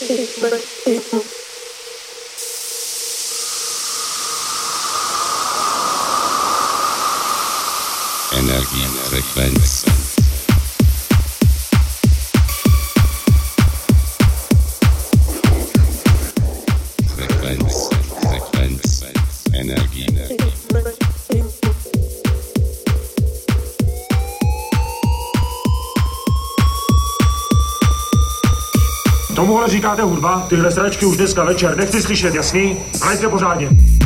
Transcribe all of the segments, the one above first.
It's. Říkáte hudba? Tyhle sračky už dneska večer nechci slyšet, jasný? Hrajte pořádně.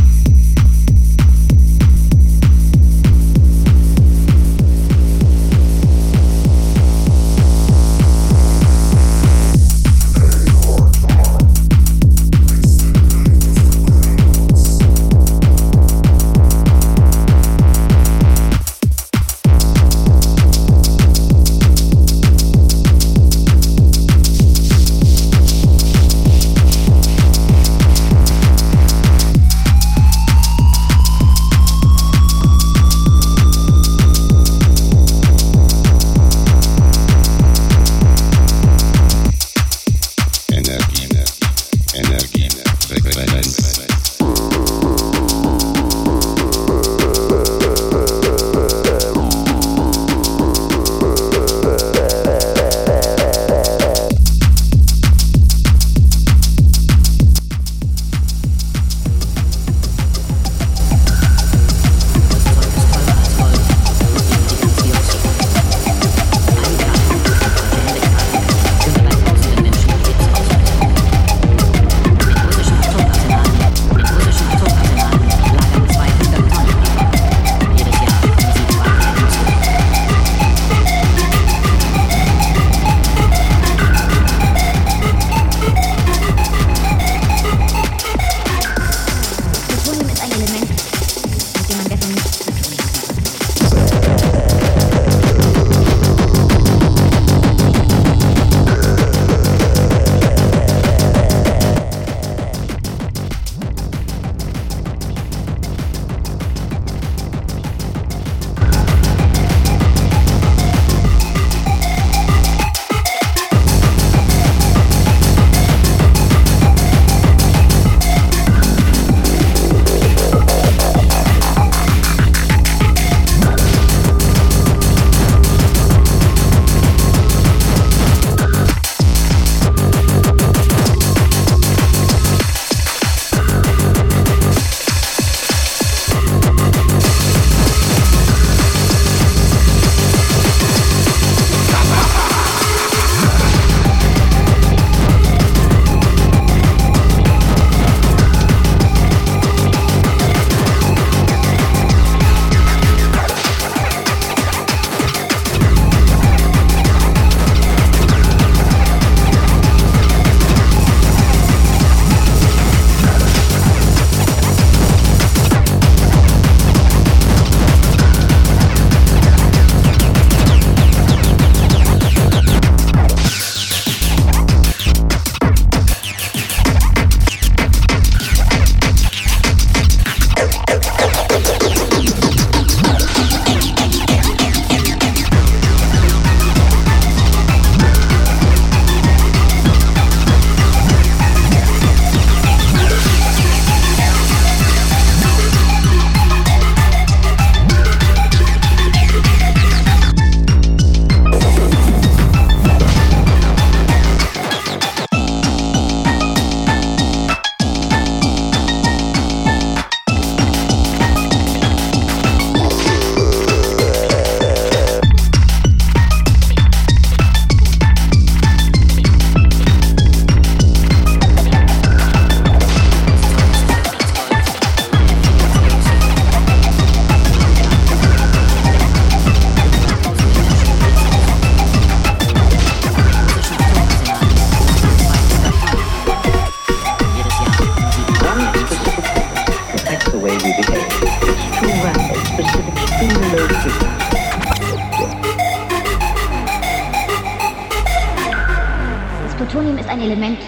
Das Plutonium ist ein Element,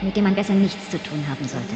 mit dem man besser nichts zu tun haben sollte.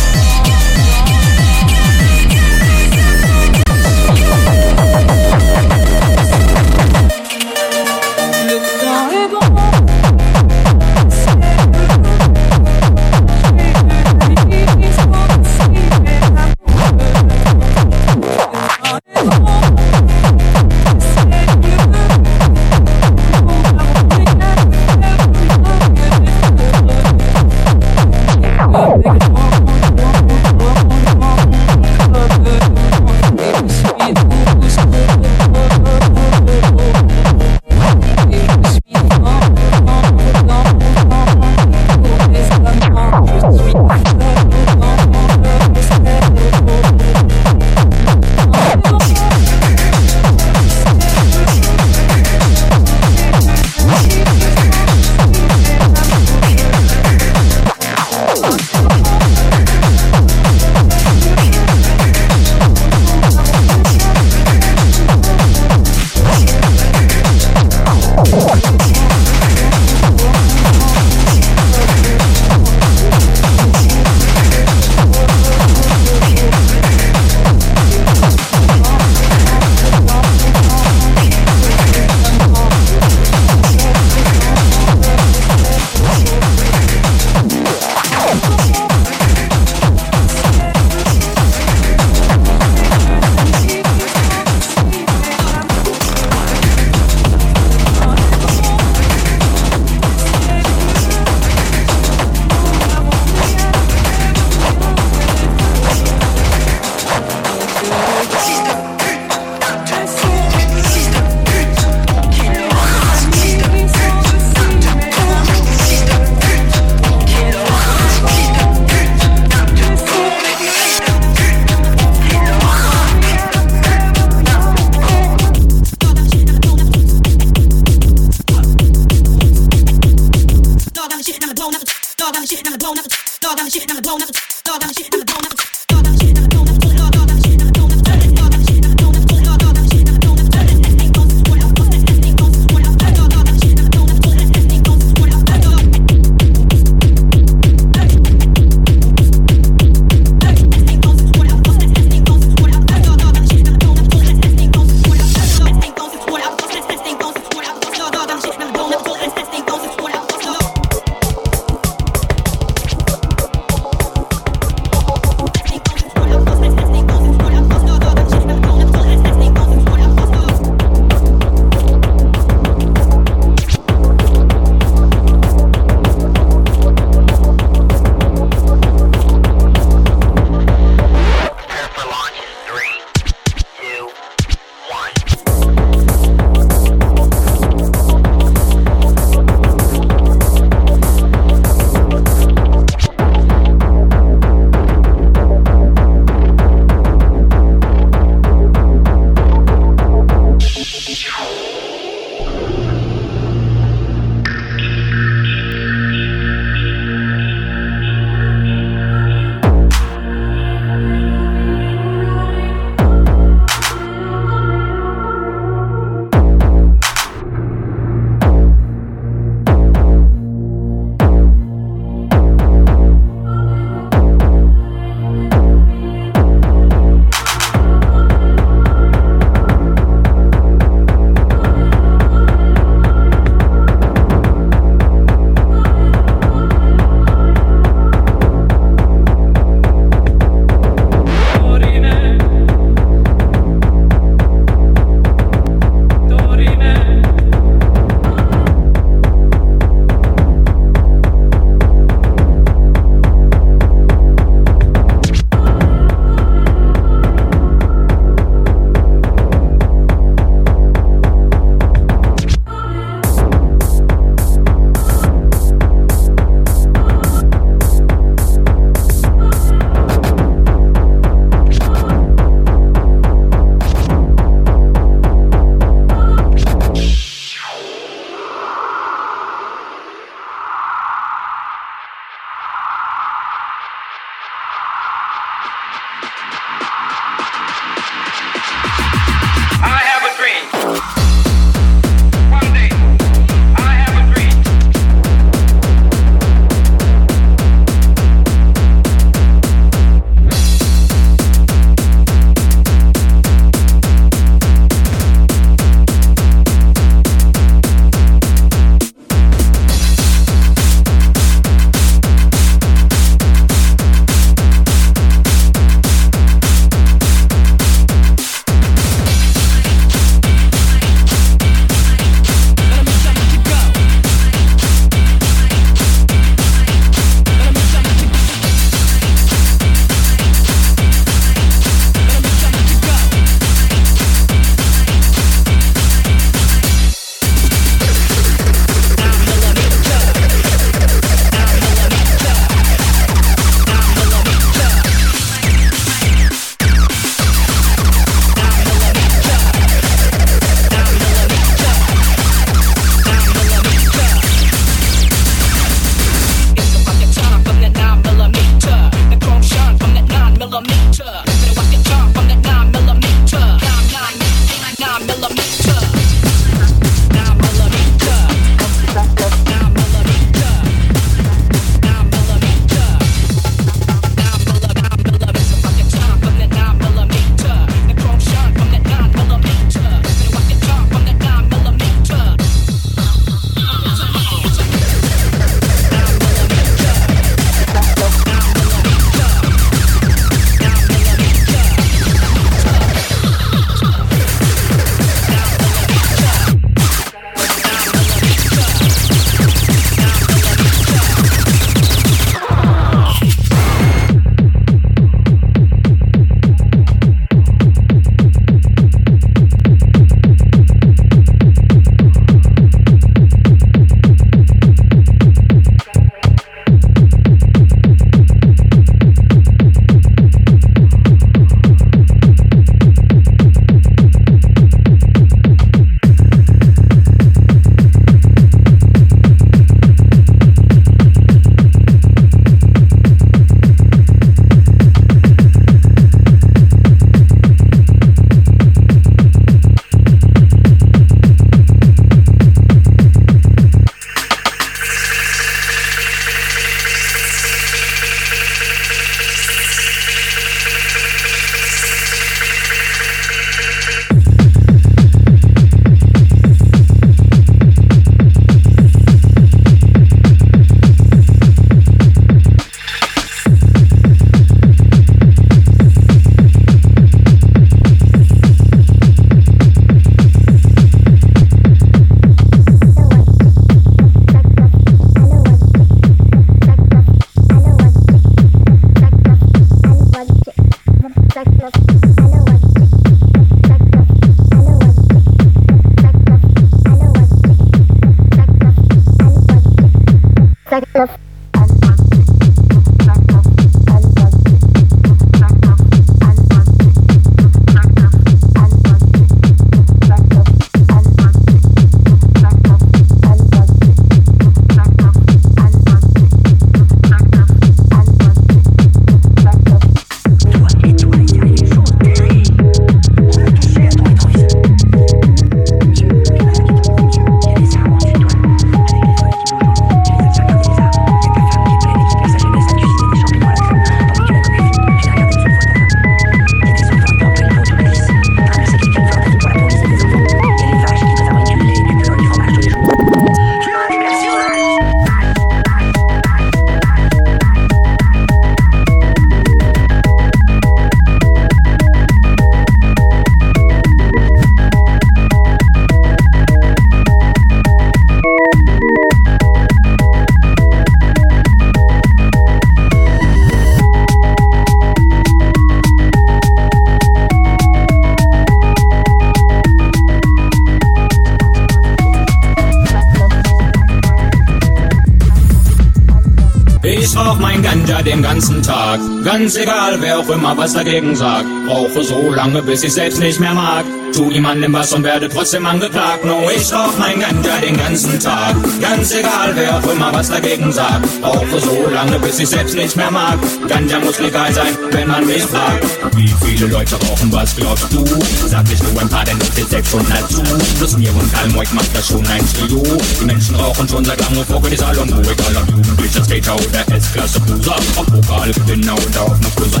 Ganz egal, wer auch immer was dagegen sagt. Brauche so lange, bis ich selbst nicht mehr mag. Tu jemandem was und werde trotzdem angeklagt. No, ich rauch mein Ganja den ganzen Tag. Ganz egal, wer auch immer was dagegen sagt. Brauche so lange, bis ich selbst nicht mehr mag. Ganja muss legal sein, wenn man mich fragt. Wie viele Leute rauchen, was glaubst du? Sag nicht nur ein paar, denn ich zählt selbst schon dazu. Plus mir und Almoik macht das schon ein Trio. Die Menschen rauchen schon seit langem vor die Salon, egal ob Jugendlicher Skater oder S-Klasse Buser. Ob Pokalgewinner oder auf ne Kurse.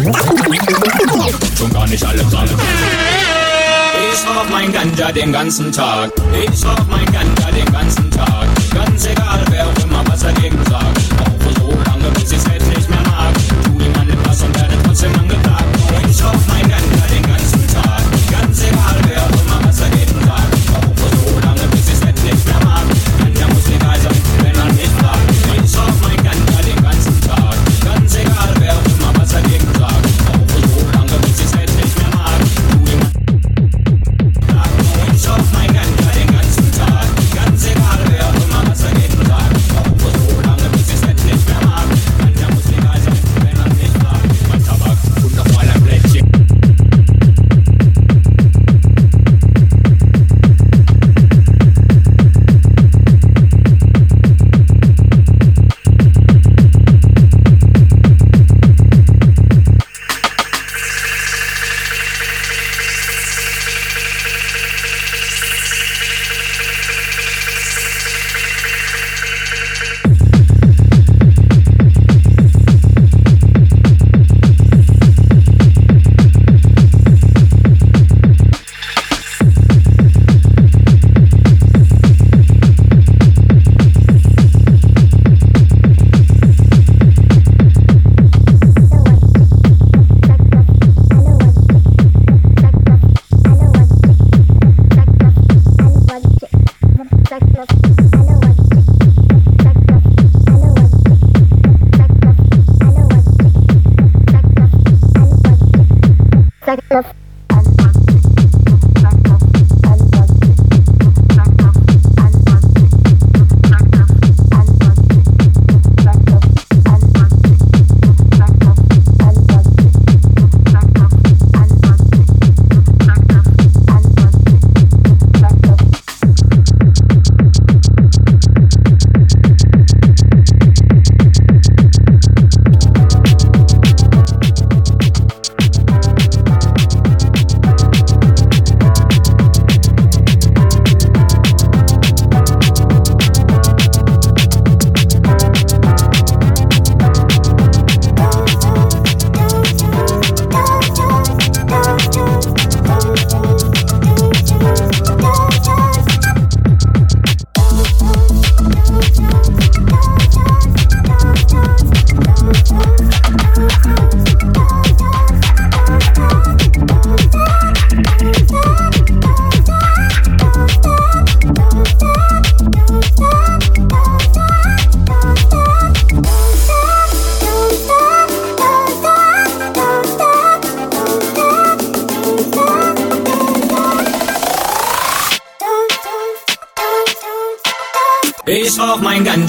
Schon gar nicht alle Sachen. Ich rauch mein Ganja den ganzen Tag. Ich rauch mein Ganja den ganzen Tag. Ganz egal, wer auch immer was dagegen sagt. Rauche so lange, bis ich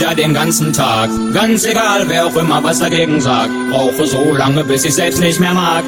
Ganja den ganzen Tag. Ganz egal, wer auch immer was dagegen sagt. Rauche so lange, bis ich selbst nicht mehr mag.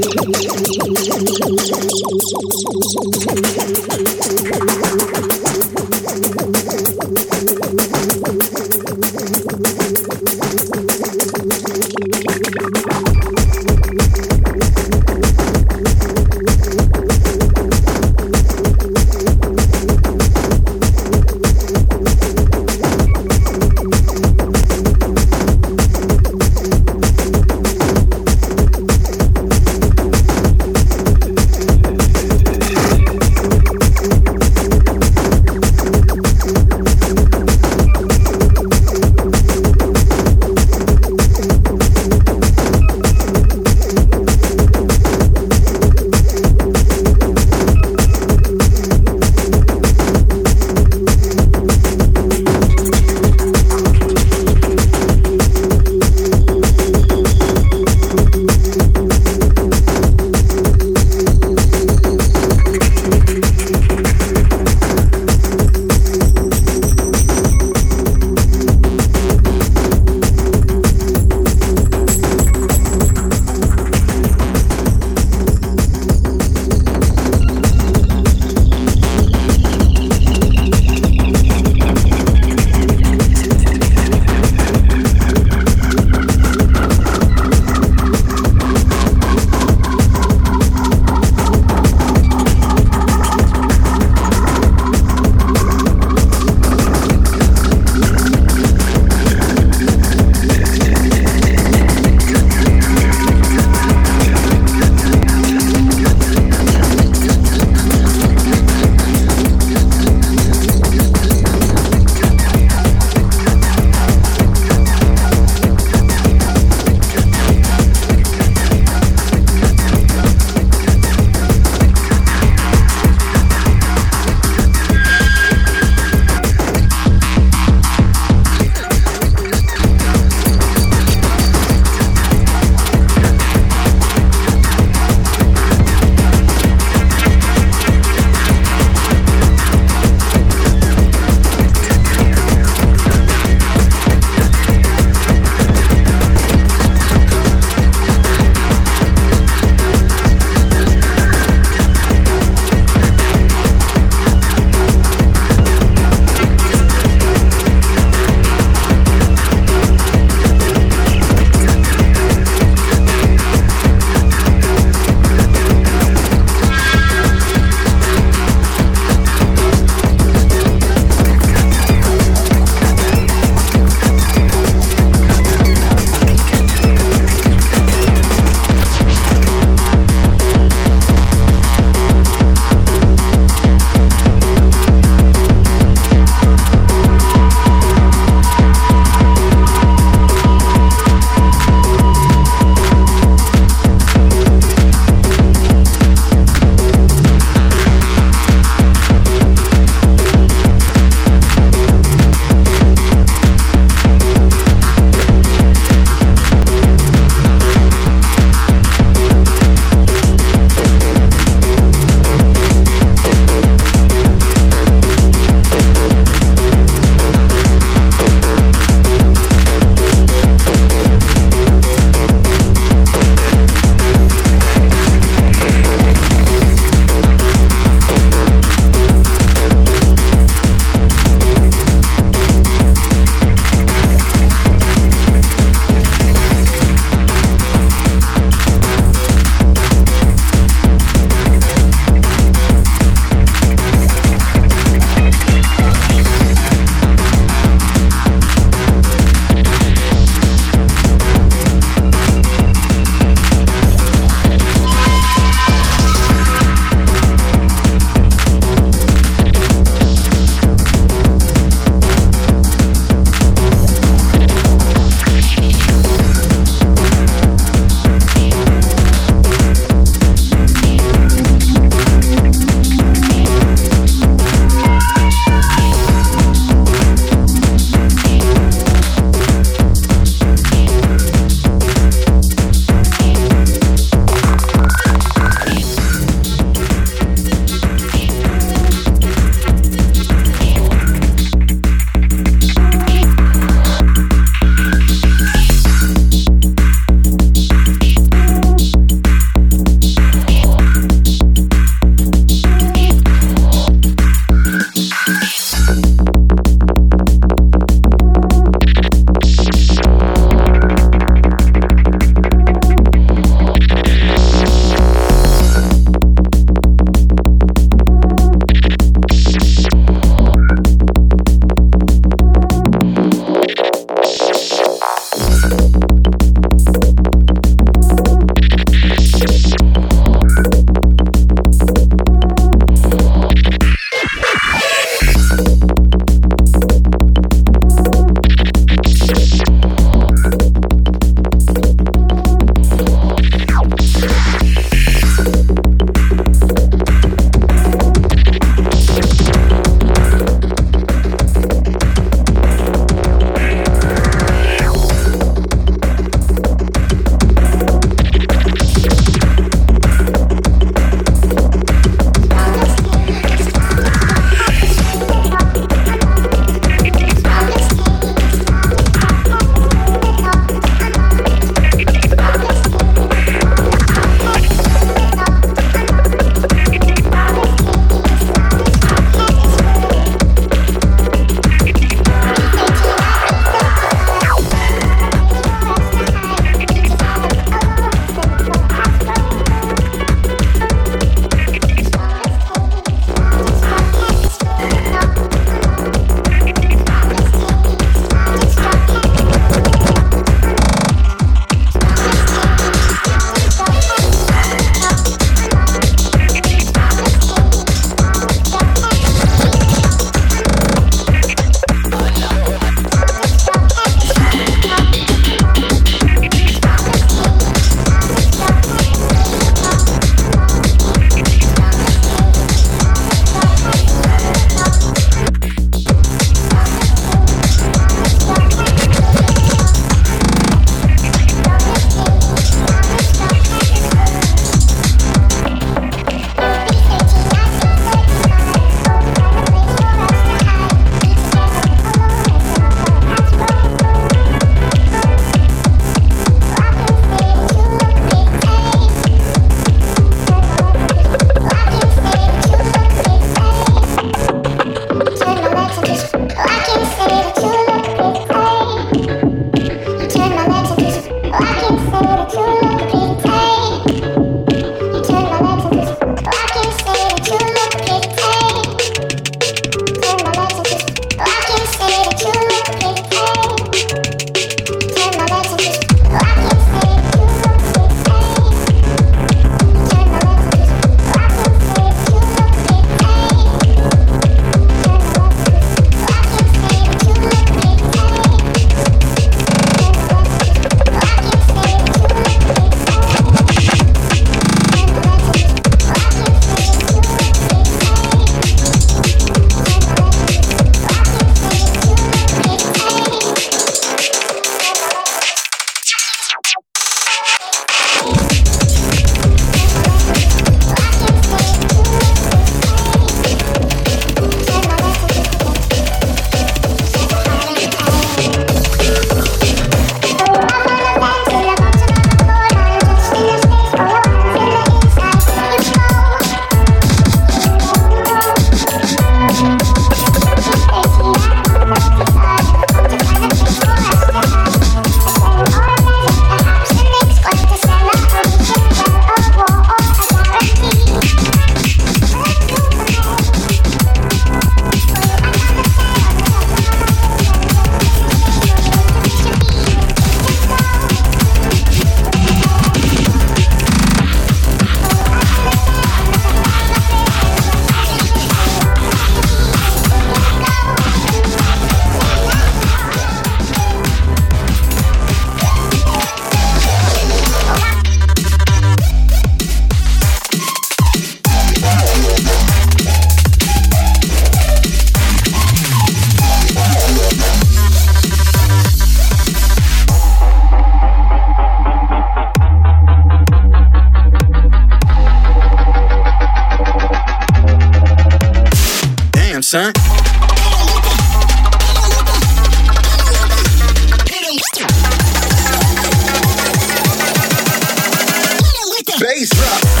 Bass drop.